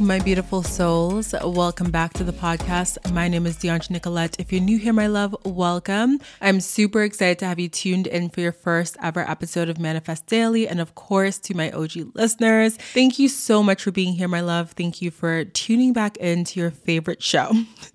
My beautiful souls. Welcome back to the podcast. My name is Dheandra Nicolette. If you're new here, my love, welcome. I'm super excited to have you tuned in for your first ever episode of Manifest Daily. And of course, to my OG listeners, thank you so much for being here, my love. Thank you for tuning back into your favorite show.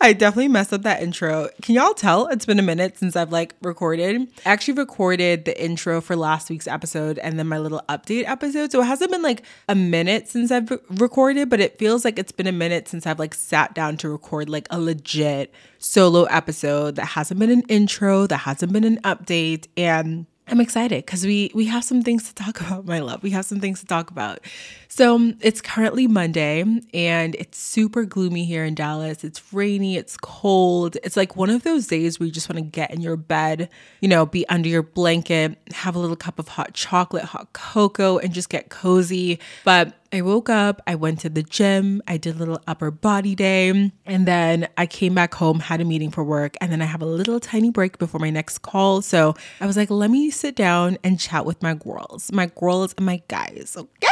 I definitely messed up that intro. Can y'all tell it's been a minute since I've like recorded? I actually recorded the intro for last week's episode and then my little update episode. So it hasn't been like a minute since I've recorded, but it feels like it's been a minute since I've like sat down to record like a legit solo episode that hasn't been an intro, that hasn't been an update. And I'm excited because we we have some things to talk about, my love. We have some things to talk about. So um, it's currently Monday and it's super gloomy here in Dallas. It's rainy, it's cold. It's like one of those days where you just want to get in your bed, you know, be under your blanket, have a little cup of hot chocolate, hot cocoa, and just get cozy. But I woke up, I went to the gym, I did a little upper body day, and then I came back home, had a meeting for work, and then I have a little tiny break before my next call. So I was like, let me sit down and chat with my girls, my girls and my guys, okay?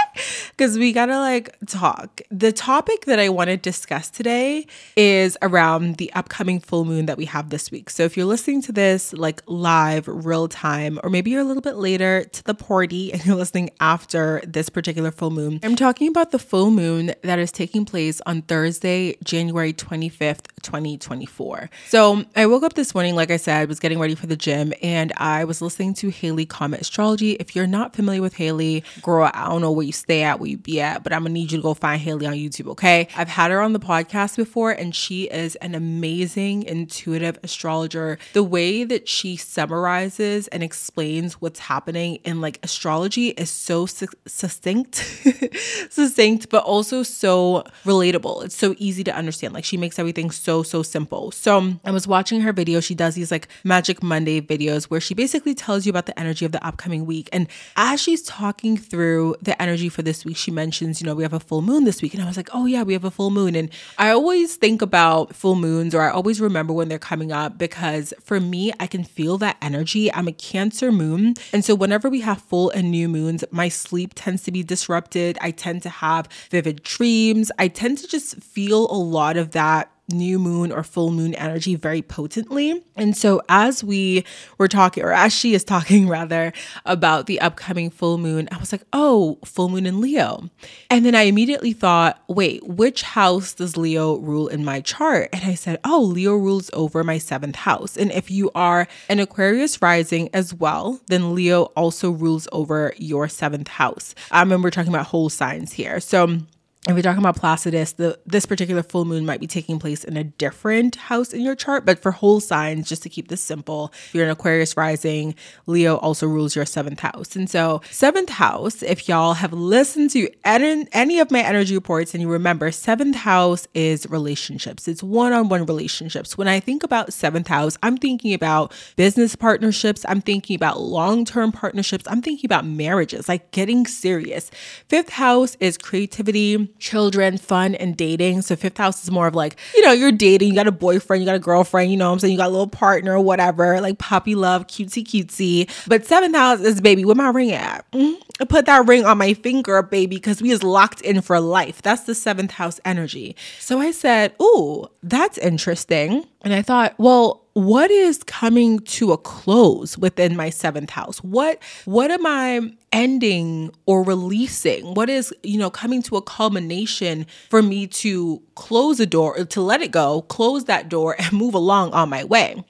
Because we gotta like talk. The topic that I want to discuss today is around the upcoming full moon that we have this week. So if you're listening to this like live, real time, or maybe you're a little bit later to the party and you're listening after this particular full moon, I'm talking about the full moon that is taking place on Thursday, January 25th, 2024. So I woke up this morning, like I said, was getting ready for the gym, and I was listening to Haley Comet Astrology. If you're not familiar with Haley, girl, I don't know where you stay at, where you be at, but I'm gonna need you to go find Haley on YouTube, okay? I've had her on the podcast before, and she is an amazing intuitive astrologer. The way that she summarizes and explains what's happening in like astrology is so su- succinct, succinct, but also so relatable. It's so easy to understand. Like she makes everything so, so simple. So I was watching her video. She does these like Magic Monday videos where she basically tells you about the energy of the upcoming week. And as she's talking through the energy for this week, she mentions, you know, we have a full moon this week. And I was like, oh, yeah, we have a full moon. And I always think about full moons or I always remember when they're coming up because for me, I can feel that energy. I'm a Cancer moon. And so whenever we have full and new moons, my sleep tends to be disrupted. I tend to have vivid dreams. I tend to just feel a lot of that new moon or full moon energy very potently. And so, as we were talking, or as she is talking rather, about the upcoming full moon, I was like, oh, full moon in Leo. And then I immediately thought, wait, which house does Leo rule in my chart? And I said, oh, Leo rules over my seventh house. And if you are an Aquarius rising as well, then Leo also rules over your seventh house. I remember talking about whole signs here. So, if we're talking about Placidus, the this particular full moon might be taking place in a different house in your chart, but for whole signs, just to keep this simple, you're an Aquarius rising, Leo also rules your seventh house. And so, seventh house, if y'all have listened to any, any of my energy reports and you remember, seventh house is relationships, it's one on one relationships. When I think about seventh house, I'm thinking about business partnerships, I'm thinking about long term partnerships, I'm thinking about marriages, like getting serious. Fifth house is creativity children, fun, and dating. So fifth house is more of like, you know, you're dating, you got a boyfriend, you got a girlfriend, you know what I'm saying? You got a little partner whatever, like puppy love, cutesy cutesy. But seventh house is baby, where my ring at? Mm-hmm. Put that ring on my finger, baby, because we is locked in for life. That's the seventh house energy. So I said, Ooh, that's interesting. And I thought, well, what is coming to a close within my seventh house? What what am I ending or releasing? What is, you know, coming to a culmination for me to close a door, to let it go, close that door and move along on my way?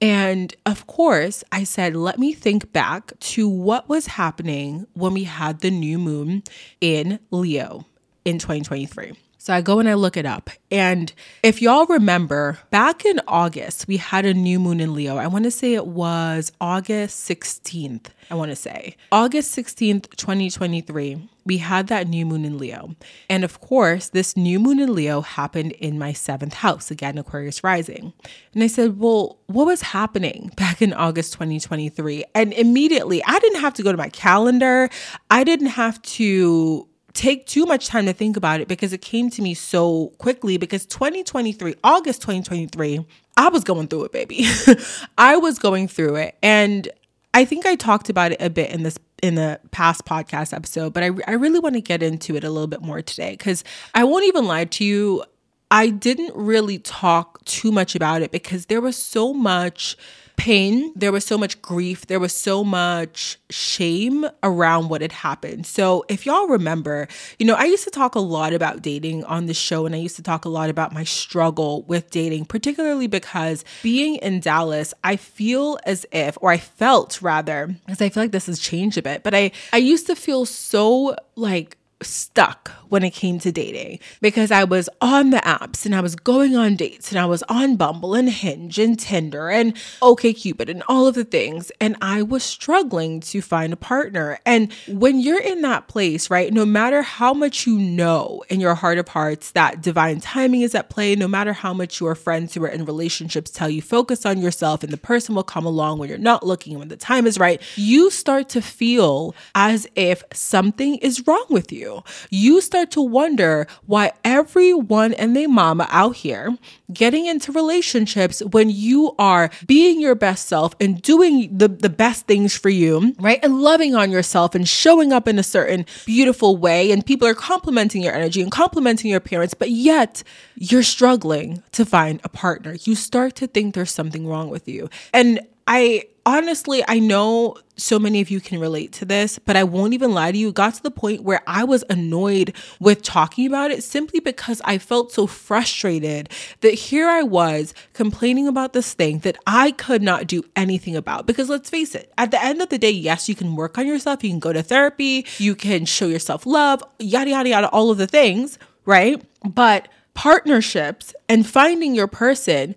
And of course, I said, let me think back to what was happening when we had the new moon in Leo in 2023. So I go and I look it up. And if y'all remember, back in August, we had a new moon in Leo. I want to say it was August 16th. I want to say August 16th, 2023. We had that new moon in Leo. And of course, this new moon in Leo happened in my seventh house, again, Aquarius rising. And I said, Well, what was happening back in August 2023? And immediately, I didn't have to go to my calendar, I didn't have to take too much time to think about it because it came to me so quickly because 2023, August 2023, I was going through it, baby. I was going through it. And I think I talked about it a bit in this in the past podcast episode, but I, I really want to get into it a little bit more today because I won't even lie to you. I didn't really talk too much about it because there was so much pain, there was so much grief, there was so much shame around what had happened. So, if y'all remember, you know, I used to talk a lot about dating on the show, and I used to talk a lot about my struggle with dating, particularly because being in Dallas, I feel as if, or I felt rather, because I feel like this has changed a bit, but I, I used to feel so like stuck when it came to dating because I was on the apps and I was going on dates and I was on Bumble and Hinge and Tinder and OKCupid and all of the things and I was struggling to find a partner. And when you're in that place, right, no matter how much you know in your heart of hearts that divine timing is at play, no matter how much your friends who are in relationships tell you focus on yourself and the person will come along when you're not looking when the time is right, you start to feel as if something is wrong with you you, you start to wonder why everyone and their mama out here getting into relationships when you are being your best self and doing the, the best things for you, right? And loving on yourself and showing up in a certain beautiful way. And people are complimenting your energy and complimenting your appearance, but yet you're struggling to find a partner. You start to think there's something wrong with you. And I honestly, I know so many of you can relate to this, but I won't even lie to you. It got to the point where I was annoyed with talking about it simply because I felt so frustrated that here I was complaining about this thing that I could not do anything about. Because let's face it, at the end of the day, yes, you can work on yourself, you can go to therapy, you can show yourself love, yada, yada, yada, all of the things, right? But partnerships and finding your person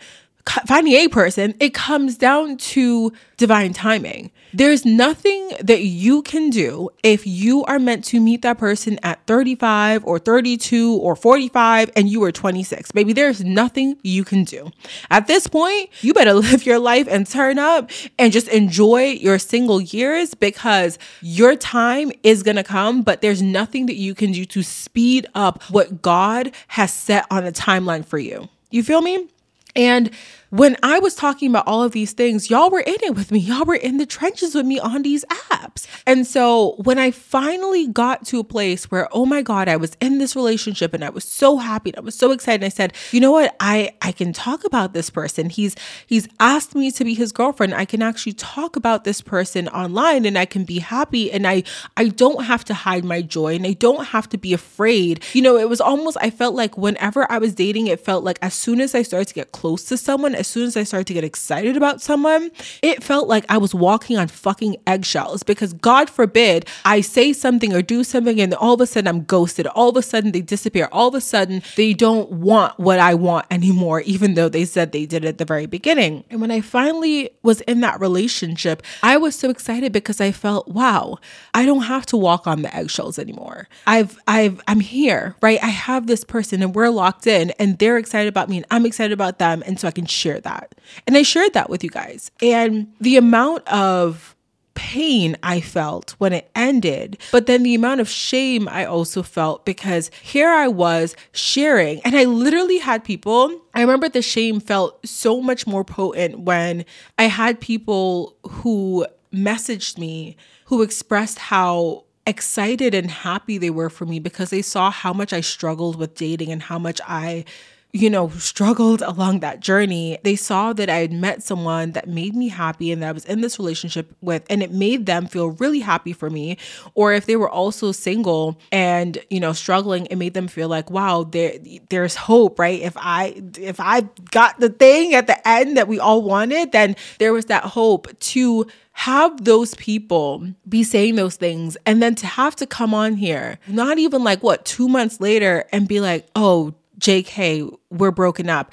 finding a person, it comes down to divine timing. There's nothing that you can do if you are meant to meet that person at 35 or 32 or 45 and you are 26. Baby, there's nothing you can do. At this point, you better live your life and turn up and just enjoy your single years because your time is going to come, but there's nothing that you can do to speed up what God has set on the timeline for you. You feel me? And when I was talking about all of these things, y'all were in it with me. Y'all were in the trenches with me on these apps. And so when I finally got to a place where, oh my God, I was in this relationship and I was so happy and I was so excited. I said, you know what? I, I can talk about this person. He's he's asked me to be his girlfriend. I can actually talk about this person online and I can be happy and I I don't have to hide my joy and I don't have to be afraid. You know, it was almost I felt like whenever I was dating, it felt like as soon as I started to get close to someone, as soon as I started to get excited about someone, it felt like I was walking on fucking eggshells because God forbid I say something or do something and all of a sudden I'm ghosted. All of a sudden they disappear. All of a sudden they don't want what I want anymore, even though they said they did at the very beginning. And when I finally was in that relationship, I was so excited because I felt, wow, I don't have to walk on the eggshells anymore. I've, I've, I'm here, right? I have this person and we're locked in and they're excited about me and I'm excited about them. And so I can share that. And I shared that with you guys. And the amount of pain I felt when it ended, but then the amount of shame I also felt because here I was sharing, and I literally had people. I remember the shame felt so much more potent when I had people who messaged me who expressed how excited and happy they were for me because they saw how much I struggled with dating and how much I you know, struggled along that journey, they saw that I had met someone that made me happy and that I was in this relationship with, and it made them feel really happy for me. Or if they were also single and, you know, struggling, it made them feel like, wow, there there's hope, right? If I if I got the thing at the end that we all wanted, then there was that hope to have those people be saying those things and then to have to come on here, not even like what, two months later and be like, oh, JK, we're broken up.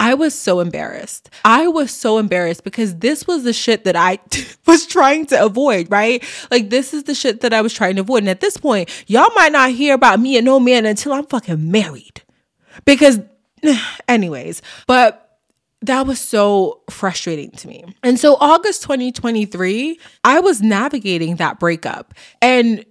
I was so embarrassed. I was so embarrassed because this was the shit that I was trying to avoid, right? Like, this is the shit that I was trying to avoid. And at this point, y'all might not hear about me and no man until I'm fucking married. Because, anyways, but that was so frustrating to me. And so, August 2023, I was navigating that breakup and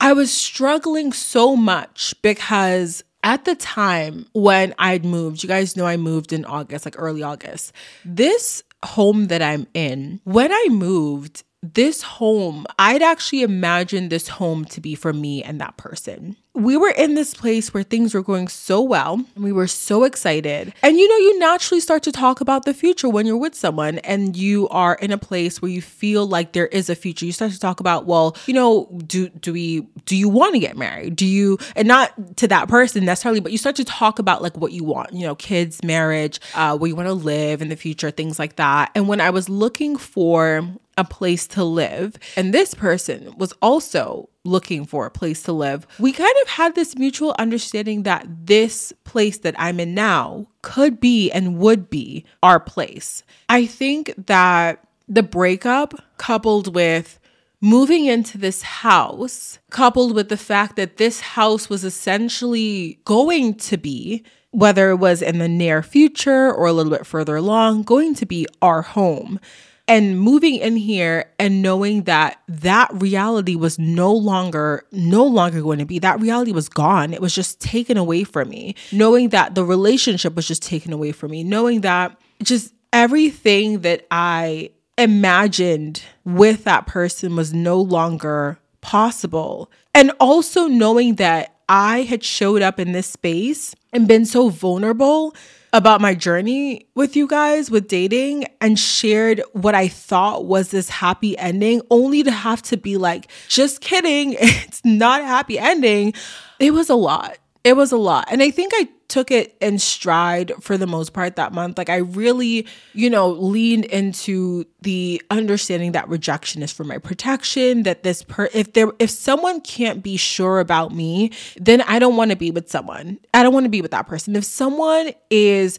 I was struggling so much because at the time when I'd moved, you guys know I moved in August, like early August. This home that I'm in, when I moved, this home, I'd actually imagined this home to be for me and that person we were in this place where things were going so well. and We were so excited. And you know, you naturally start to talk about the future when you're with someone and you are in a place where you feel like there is a future. You start to talk about, well, you know, do do we do you want to get married? Do you and not to that person necessarily, but you start to talk about like what you want, you know, kids, marriage, uh, where you want to live in the future, things like that. And when I was looking for a place to live, and this person was also looking for a place to live, we kind of had this mutual understanding that this place that I'm in now could be and would be our place. I think that the breakup coupled with moving into this house, coupled with the fact that this house was essentially going to be, whether it was in the near future or a little bit further along, going to be our home and moving in here and knowing that that reality was no longer no longer going to be that reality was gone. It was just taken away from me. Knowing that the relationship was just taken away from me. Knowing that just everything that i imagined with that person was no longer possible. And also knowing that i had showed up in this space and been so vulnerable about my journey with you guys with dating and shared what I thought was this happy ending, only to have to be like, just kidding, it's not a happy ending. It was a lot. It was a lot. And I think I took it in stride for the most part that month. Like I really, you know, leaned into the understanding that rejection is for my protection, that this per if there if someone can't be sure about me, then I don't want to be with someone. I don't want to be with that person. If someone is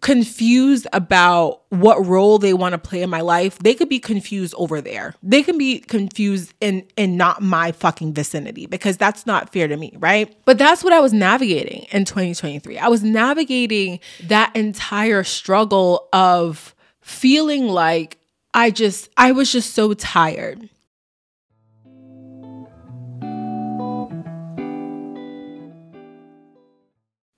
confused about what role they want to play in my life, they could be confused over there. They can be confused in in not my fucking vicinity because that's not fair to me, right? But that's what I was navigating in 2023. I was navigating that entire struggle of feeling like I just I was just so tired.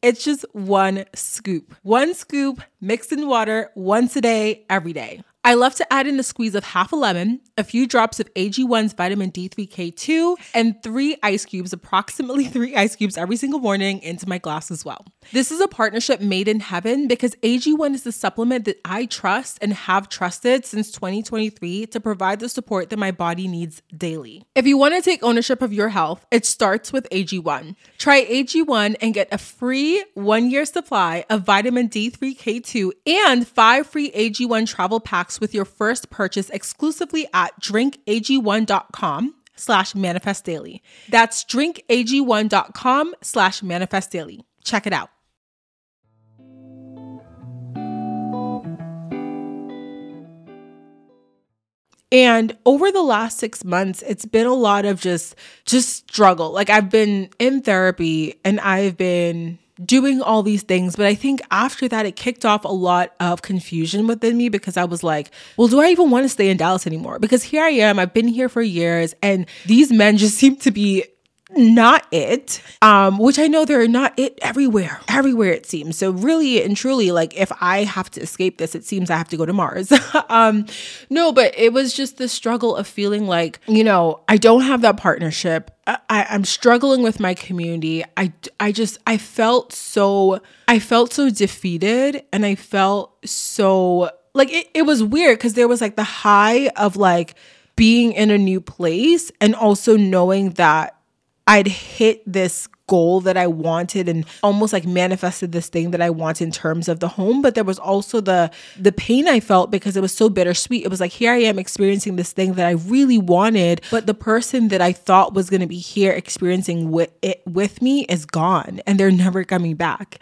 It's just one scoop. One scoop mixed in water once a day, every day. I love to add in a squeeze of half a lemon, a few drops of AG1's vitamin D3K2, and three ice cubes, approximately three ice cubes every single morning into my glass as well. This is a partnership made in heaven because AG1 is the supplement that I trust and have trusted since 2023 to provide the support that my body needs daily. If you want to take ownership of your health, it starts with AG1. Try AG1 and get a free one year supply of vitamin D3K2 and five free AG1 travel packs with your first purchase exclusively at drinkag1.com slash manifest daily. That's drinkag1.com slash manifest daily. Check it out. And over the last 6 months it's been a lot of just just struggle. Like I've been in therapy and I've been doing all these things. But I think after that, it kicked off a lot of confusion within me because I was like, well, do I even want to stay in Dallas anymore? Because here I am, I've been here for years, and these men just seem to be not it um which i know they're not it everywhere everywhere it seems. So really and truly like if i have to escape this it seems i have to go to mars. Um no but it was just the struggle of feeling like you know i don't have that partnership. I, i'm struggling with my community. I i just i felt so i felt so defeated and i felt so like it, it was weird because there was like the high of like being in a new place and also knowing that I'd hit this goal that I wanted and almost like manifested this thing that I want in terms of the home but there was also the the pain I felt because it was so bittersweet. It was like here I am experiencing this thing that I really wanted but the person that I thought was going to be here experiencing with it with me is gone and they're never coming back.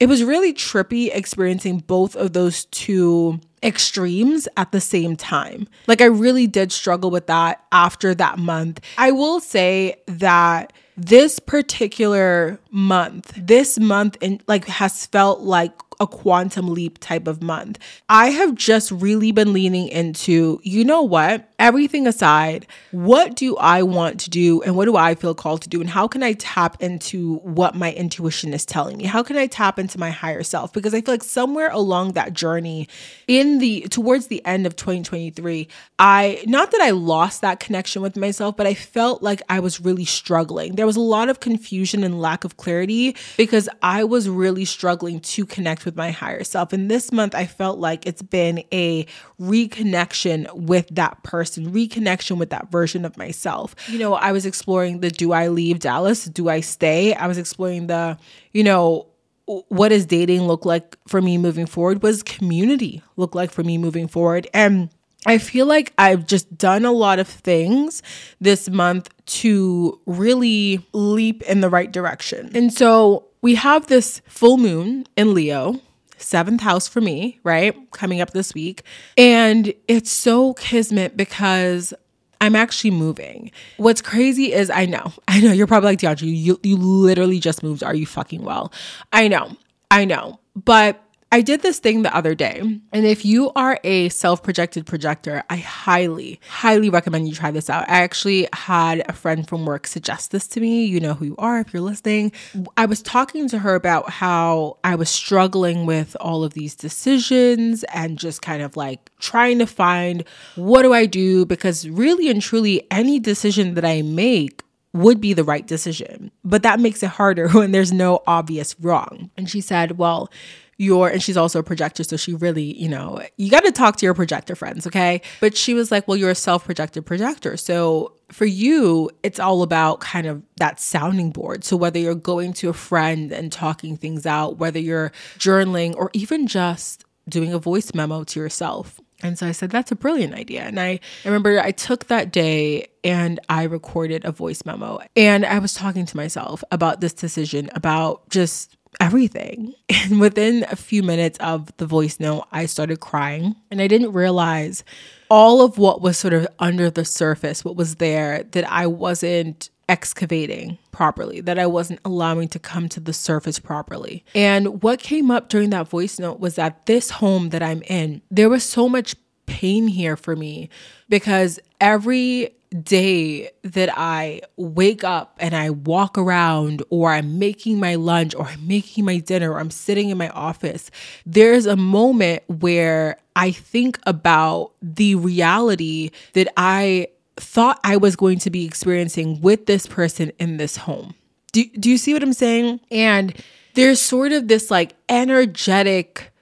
It was really trippy experiencing both of those two extremes at the same time. Like, I really did struggle with that after that month. I will say that this particular month, this month in like has felt like a quantum leap type of month. I have just really been leaning into, you know what? Everything aside, what do I want to do and what do I feel called to do? And how can I tap into what my intuition is telling me? How can I tap into my higher self? Because I feel like somewhere along that journey, in the towards the end of 2023, I not that I lost that connection with myself, but I felt like I was really struggling. There was a lot of confusion and lack of clarity because I was really struggling to connect with my higher self. And this month, I felt like it's been a reconnection with that person, reconnection with that version of myself. You know, I was exploring the do I leave Dallas? Do I stay? I was exploring the, you know, what does dating look like for me moving forward? What does community look like for me moving forward? And I feel like I've just done a lot of things this month to really leap in the right direction. And so we have this full moon in Leo, seventh house for me, right? Coming up this week. And it's so kismet because I'm actually moving. What's crazy is I know, I know you're probably like, Dheandra, you, you literally just moved. Are you fucking well? I know, I know. But I did this thing the other day. And if you are a self projected projector, I highly, highly recommend you try this out. I actually had a friend from work suggest this to me. You know who you are if you're listening. I was talking to her about how I was struggling with all of these decisions and just kind of like trying to find what do I do? Because really and truly, any decision that I make would be the right decision. But that makes it harder when there's no obvious wrong. And she said, Well, your and she's also a projector so she really you know you got to talk to your projector friends okay but she was like well you're a self-projected projector so for you it's all about kind of that sounding board so whether you're going to a friend and talking things out whether you're journaling or even just doing a voice memo to yourself and so I said, that's a brilliant idea. And I, I remember I took that day and I recorded a voice memo. And I was talking to myself about this decision, about just everything. And within a few minutes of the voice note, I started crying. And I didn't realize all of what was sort of under the surface, what was there that I wasn't excavating properly, that I wasn't allowing to come to the surface properly. And what came up during that voice note was that this home that I'm in, there was so much pain here for me because every day that I wake up and I walk around, or I'm making my lunch, or I'm making my dinner, or I'm sitting in my office, there's a moment where I think about the reality that I thought I was going to be experiencing with this person in this home. Do, do you see what I'm saying? And there's sort of this like energetic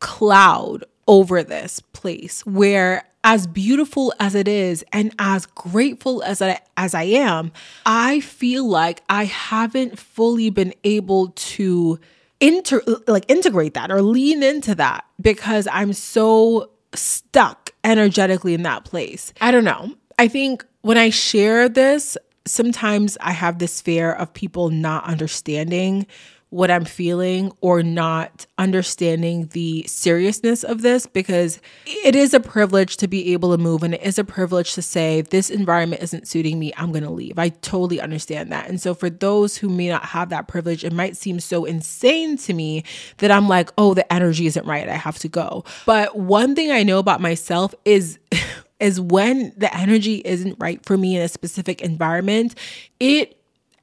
cloud over this place where as beautiful as it is and as grateful as I, as I am, I feel like I haven't fully been able to inter like integrate that or lean into that because I'm so stuck energetically in that place. I don't know. I think when I share this, sometimes I have this fear of people not understanding what I'm feeling or not understanding the seriousness of this because it is a privilege to be able to move and it is a privilege to say, this environment isn't suiting me, I'm to leave. I totally understand that. And so, for those who may not have that privilege, it might seem so insane to me that I'm like, oh, the energy isn't right, I have to go. But one thing I know about myself is. is when the energy isn't right for me in a specific environment, it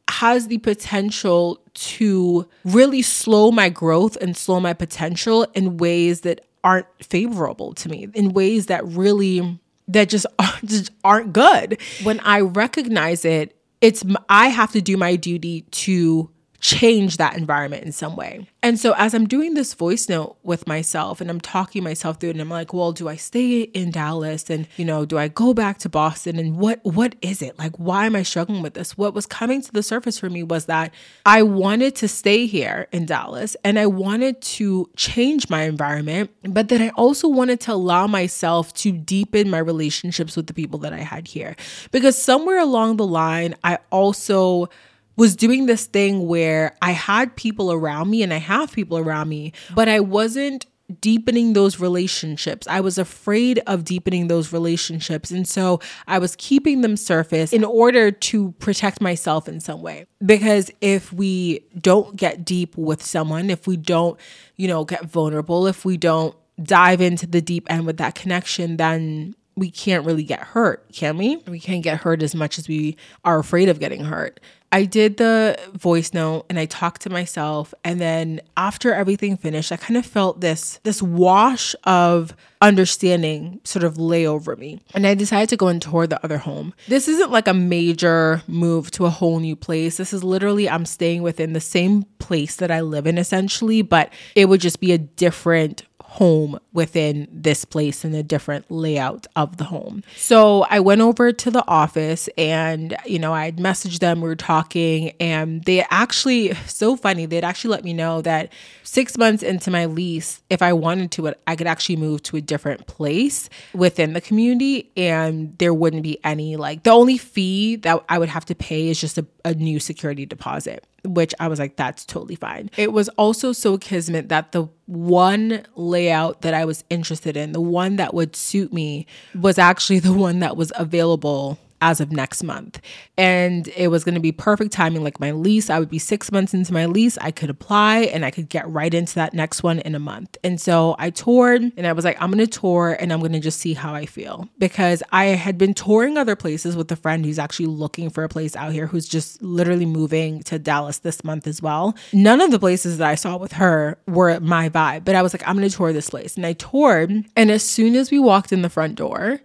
has the potential to really slow my growth and slow my potential in ways that aren't favorable to me, in ways that really that just, just aren't good. When I recognize it, it's I have to do my duty to change that environment in some way. And so as I'm doing this voice note with myself and I'm talking myself through it and I'm like, well, do I stay in Dallas and you know, do I go back to Boston and what what is it? Like why am I struggling with this? What was coming to the surface for me was that I wanted to stay here in Dallas and I wanted to change my environment, but then I also wanted to allow myself to deepen my relationships with the people that I had here. Because somewhere along the line, I also was doing this thing where I had people around me and I have people around me, but I wasn't deepening those relationships. I was afraid of deepening those relationships. And so I was keeping them surface in order to protect myself in some way. Because if we don't get deep with someone, if we don't, you know, get vulnerable, if we don't dive into the deep end with that connection, then we can't really get hurt, can we? We can't get hurt as much as we are afraid of getting hurt. I did the voice note and I talked to myself and then after everything finished I kind of felt this this wash of understanding sort of lay over me and I decided to go and tour the other home. This isn't like a major move to a whole new place. This is literally I'm staying within the same place that I live in essentially, but it would just be a different home within this place and a different layout of the home. So I went over to the office and, you know, I'd messaged them, we were talking, and they actually, so funny, they'd actually let me know that six months into my lease, if I wanted to, I could actually move to a different place within the community and there wouldn't be any, like, the only fee that I would have to pay is just a, a new security deposit which I was like, that's totally fine. It was also so kismet that the one layout that I was interested in, the one that would suit me, was actually the one that was available as of next month. And it was going to be perfect timing. Like my lease, I would be six months into my lease. I could apply and I could get right into that next one in a month. And so I toured and I was like, I'm going to tour and I'm going to just see how I feel because I had been touring other places with a friend who's actually looking for a place out here who's just literally moving to Dallas this month as well. None of the places that I saw with her were my vibe, but I was like, I'm going to tour this place. And I toured. And as soon as we walked in the front door,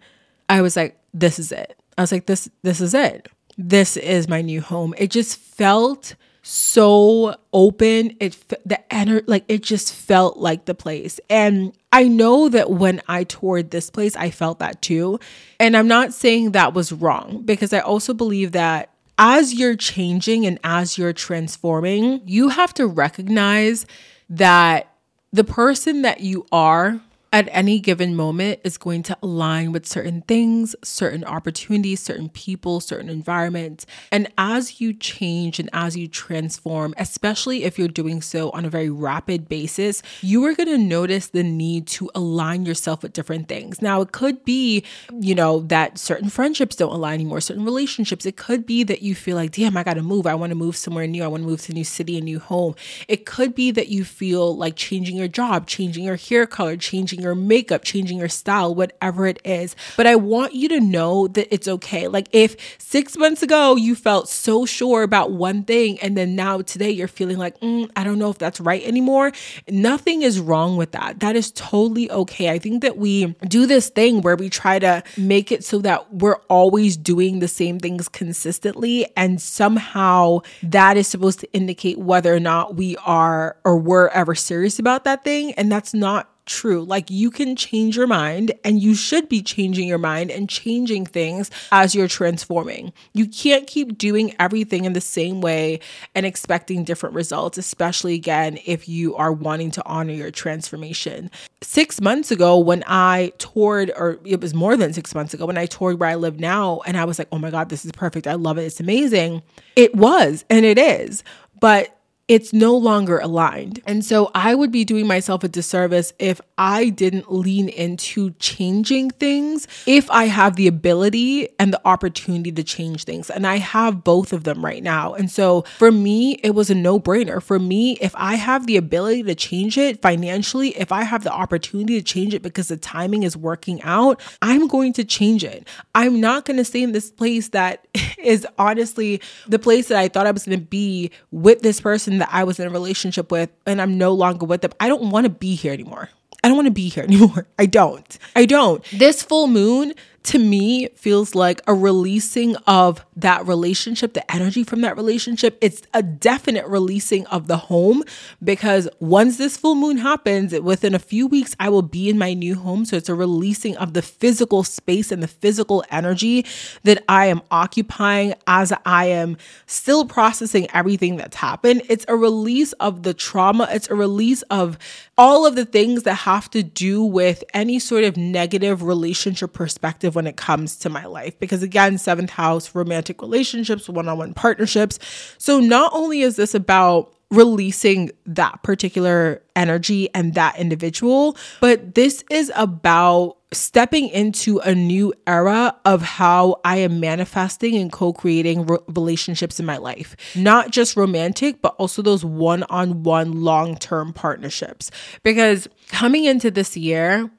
I was like, this is it. I was like, this, this is it. This is my new home. It just felt so open. It the energy, like it just felt like the place. And I know that when I toured this place, I felt that too. And I'm not saying that was wrong because I also believe that as you're changing and as you're transforming, you have to recognize that the person that you are at any given moment is going to align with certain things, certain opportunities, certain people, certain environments. And as you change and as you transform, especially if you're doing so on a very rapid basis, you are going to notice the need to align yourself with different things. Now, it could be, you know, that certain friendships don't align anymore, certain relationships. It could be that you feel like, damn, I got to move. I want to move somewhere new. I want to move to a new city, a new home. It could be that you feel like changing your job, changing your hair color, changing changing your makeup, changing your style, whatever it is. But I want you to know that it's okay. Like if six months ago you felt so sure about one thing and then now today you're feeling like, mm, I don't know if that's right anymore, nothing is wrong with that. That is totally okay. I think that we do this thing where we try to make it so that we're always doing the same things consistently. And somehow that is supposed to indicate whether or not we are or were ever serious about that thing. And that's not true. Like you can change your mind and you should be changing your mind and changing things as you're transforming. You can't keep doing everything in the same way and expecting different results, especially again if you are wanting to honor your transformation. Six months ago, when I toured, or it was more than six months ago, when I toured where I live now, and I was like, oh my God, this is perfect. I love it. It's amazing. It was, and it is. But it's no longer aligned. And so I would be doing myself a disservice if I didn't lean into changing things, if I have the ability and the opportunity to change things. And I have both of them right now. And so for me, it was a no brainer. For me, if I have the ability to change it financially, if I have the opportunity to change it because the timing is working out, I'm going to change it. I'm not going to stay in this place that is honestly the place that I thought I was going to be with this person that I was in a relationship with and I'm no longer with them, I don't want to be here anymore. I don't want to be here anymore. I don't. I don't. This full moon to me feels like a releasing of that relationship, the energy from that relationship. It's a definite releasing of the home because once this full moon happens, within a few weeks, I will be in my new home. So it's a releasing of the physical space and the physical energy that I am occupying as I am still processing everything that's happened. It's a release of the trauma, it's a release of all of the things that have to do with any sort of negative relationship perspective when it comes to my life. Because again, seventh house, romantic relationships, one on one partnerships. So not only is this about releasing that particular energy and that individual, but this is about stepping into a new era of how I am manifesting and co creating re- relationships in my life. Not just romantic, but also those one on one long term partnerships. Because coming into this year,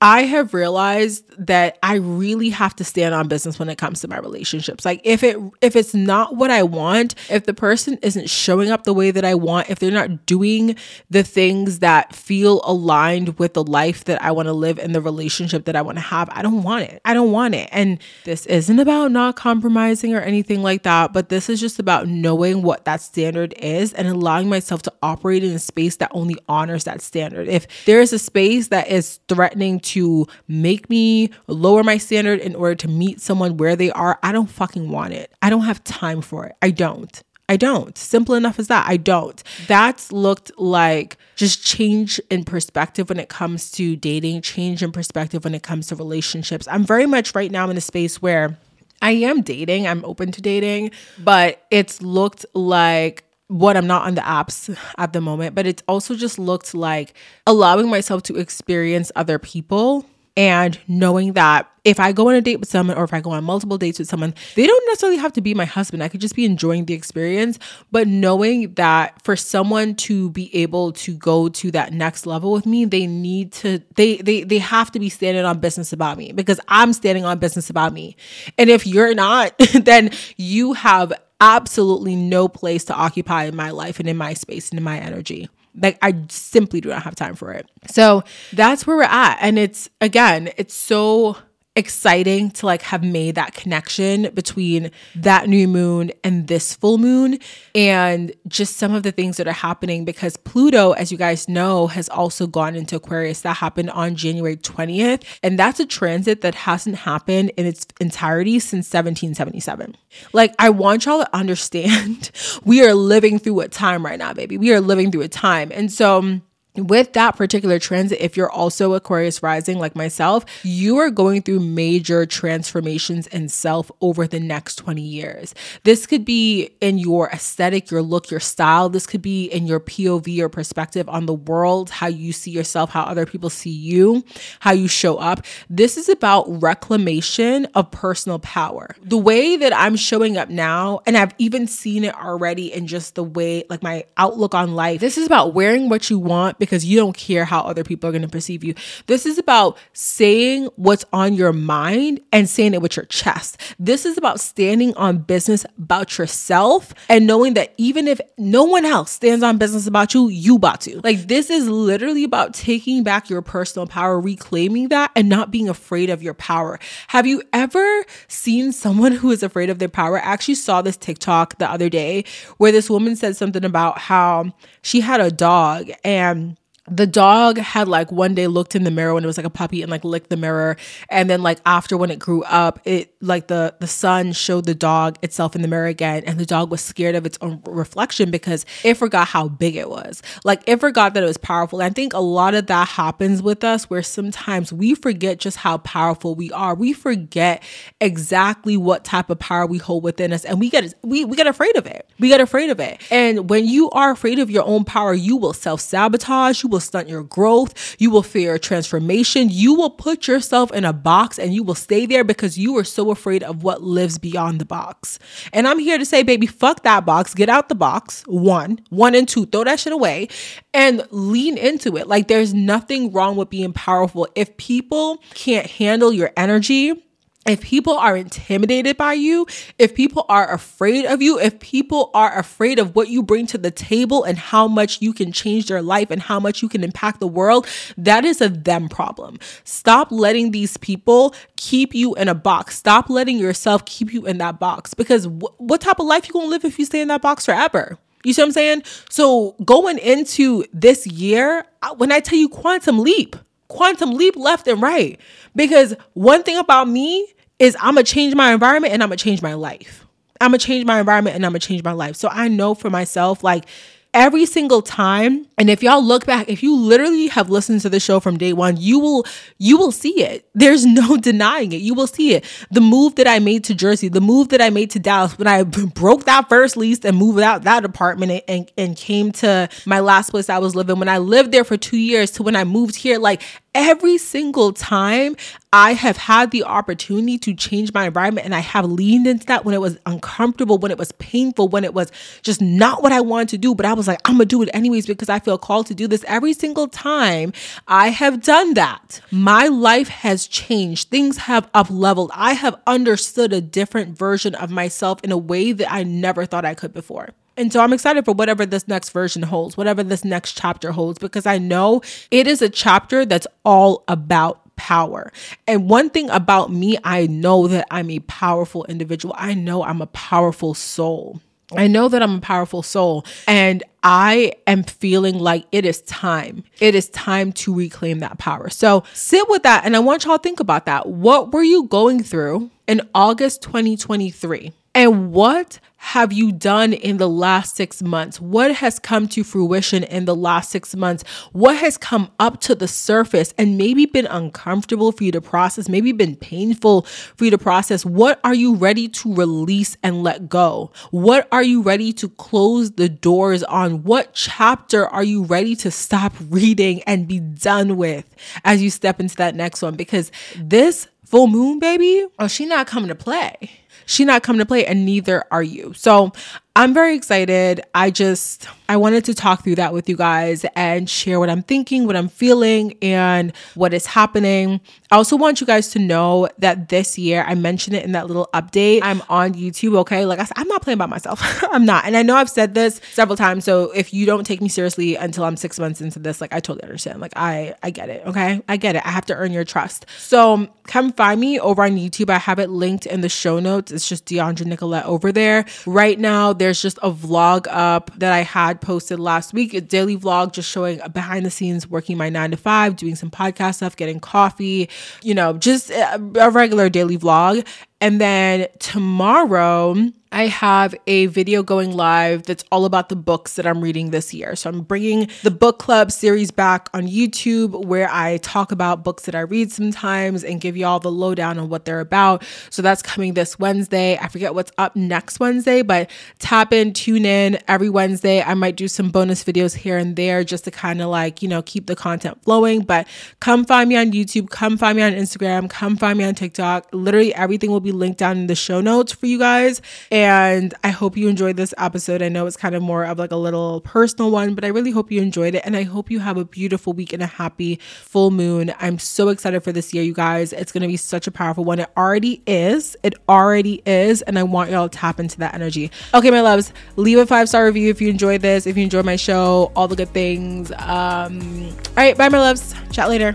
I have realized that I really have to stand on business when it comes to my relationships. Like if it if it's not what I want, if the person isn't showing up the way that I want, if they're not doing the things that feel aligned with the life that I want to live and the relationship that I want to have, I don't want it. I don't want it. And this isn't about not compromising or anything like that, but this is just about knowing what that standard is and allowing myself to operate in a space that only honors that standard. If there is a space that is threatening to make me lower my standard in order to meet someone where they are, I don't fucking want it. I don't have time for it. I don't. I don't. Simple enough as that. I don't. That's looked like just change in perspective when it comes to dating, change in perspective when it comes to relationships. I'm very much right now in a space where I am dating, I'm open to dating, but it's looked like what I'm not on the apps at the moment, but it's also just looked like allowing myself to experience other people and knowing that if I go on a date with someone or if I go on multiple dates with someone, they don't necessarily have to be my husband. I could just be enjoying the experience, but knowing that for someone to be able to go to that next level with me, they need to they they they have to be standing on business about me because I'm standing on business about me. And if you're not, then you have absolutely no place to occupy in my life and in my space and in my energy. Like I simply do not have time for it. So that's where we're at. And it's again, it's so exciting to like have made that connection between that new moon and this full moon. And just some of the things that are happening because Pluto as you guys know has also gone into Aquarius. That happened on January 20th and that's a transit that hasn't happened in its entirety since 1777 like I want y'all to understand we are living through a time right now baby. We are living through a time. And so with that particular transit, if you're also Aquarius rising like myself, you are going through major transformations in self over the next 20 years. This could be in your aesthetic, your look, your style. This could be in your POV or perspective on the world, how you see yourself, how other people see you, how you show up. This is about reclamation of personal power. The way that I'm showing up now, and I've even seen it already in just the way, like my outlook on life, this is about wearing what you want because you don't care how other people are going to perceive you. This is about saying what's on your mind and saying it with your chest. This is about standing on business about yourself and knowing that even if no one else stands on business about you, you about to. Like this is literally about taking back your personal power, reclaiming that and not being afraid of your power. Have you ever seen someone who is afraid of their power? I actually saw this TikTok the other day where this woman said something about how she had a dog and the dog had like one day looked in the mirror when it was like a puppy and like licked the mirror. And then like after when it grew up it like the the sun showed the dog itself in the mirror again and the dog was scared of its own reflection because it forgot how big it was like it forgot that it was powerful and i think a lot of that happens with us where sometimes we forget just how powerful we are we forget exactly what type of power we hold within us and we get we, we get afraid of it we get afraid of it and when you are afraid of your own power you will self-sabotage you will stunt your growth. You will fear transformation. You will put yourself in a box and you will stay there because you are so afraid of what lives beyond the box. And I'm here to say, baby, fuck that box. Get out the box. One, one and two, throw that shit away and lean into it. Like there's nothing wrong with being powerful. If people can't handle your energy, if people are intimidated by you, if people are afraid of you, if people are afraid of what you bring to the table and how much you can change their life and how much you can impact the world, that is a them problem. Stop letting these people keep you in a box. Stop letting yourself keep you in that box because wh- what type of life you going to live if you stay in that box forever? You see what I'm saying? So going into this year, when I tell you quantum leap, quantum leap left and right. Because one thing about me is I'm gonna change my environment and I'm gonna change my life. I'm gonna change my environment and I'm gonna change my life. So I know for myself, like every single time and if y'all look back if you literally have listened to the show from day one you will you will see it there's no denying it you will see it the move that i made to jersey the move that i made to dallas when i broke that first lease and moved out that apartment and, and came to my last place i was living when i lived there for two years to when i moved here like every single time I have had the opportunity to change my environment and I have leaned into that when it was uncomfortable, when it was painful, when it was just not what I wanted to do, but I was like, I'm gonna do it anyways because I feel called to do this. Every single time I have done that, my life has changed. Things have up leveled. I have understood a different version of myself in a way that I never thought I could before. And so I'm excited for whatever this next version holds, whatever this next chapter holds, because I know it is a chapter that's all about power. And one thing about me, I know that I'm a powerful individual. I know I'm a powerful soul. I know that I'm a powerful soul and I am feeling like it is time. It is time to reclaim that power. So sit with that and I want y'all to think about that. What were you going through in August 2023? And what have you done in the last six months? What has come to fruition in the last six months? What has come up to the surface and maybe been uncomfortable for you to process, maybe been painful for you to process? What are you ready to release and let go? What are you ready to close the doors on? What chapter are you ready to stop reading and be done with as you step into that next one? Because this full moon, baby, oh, she not coming to play she not coming to play and neither are you. So I'm very excited. I just I wanted to talk through that with you guys and share what I'm thinking, what I'm feeling, and what is happening. I also want you guys to know that this year, I mentioned it in that little update. I'm on YouTube, okay? Like I said, I'm not playing by myself. I'm not. And I know I've said this several times. So if you don't take me seriously until I'm six months into this, like I totally understand. Like I I get it, okay? I get it. I have to earn your trust. So come find me over on YouTube. I have it linked in the show notes. It's just Dheandra Nicolette over there. Right now, there's just a vlog up that I had posted last week, a daily vlog just showing behind the scenes working my nine to five, doing some podcast stuff, getting coffee, you know, just a, regular daily vlog. And then tomorrow, I have a video going live that's all about the books that I'm reading this year. So I'm bringing the book club series back on YouTube where I talk about books that I read sometimes and give you all the lowdown on what they're about. So that's coming this Wednesday. I forget what's up next Wednesday, but tap in, tune in every Wednesday. I might do some bonus videos here and there just to kind of like, you know, keep the content flowing. But come find me on YouTube, come find me on Instagram, come find me on TikTok. Literally everything will be linked down in the show notes for you guys. And And I hope you enjoyed this episode. I know it's kind of more of like a little personal one, but I really hope you enjoyed it. And I hope you have a beautiful week and a happy full moon. I'm so excited for this year, you guys. It's going to be such a powerful one. It already is. It already is. And I want y'all to tap into that energy. Okay, my loves, leave a five star review if you enjoyed this, if you enjoyed my show, all the good things. Um, all right, bye, my loves. Chat later.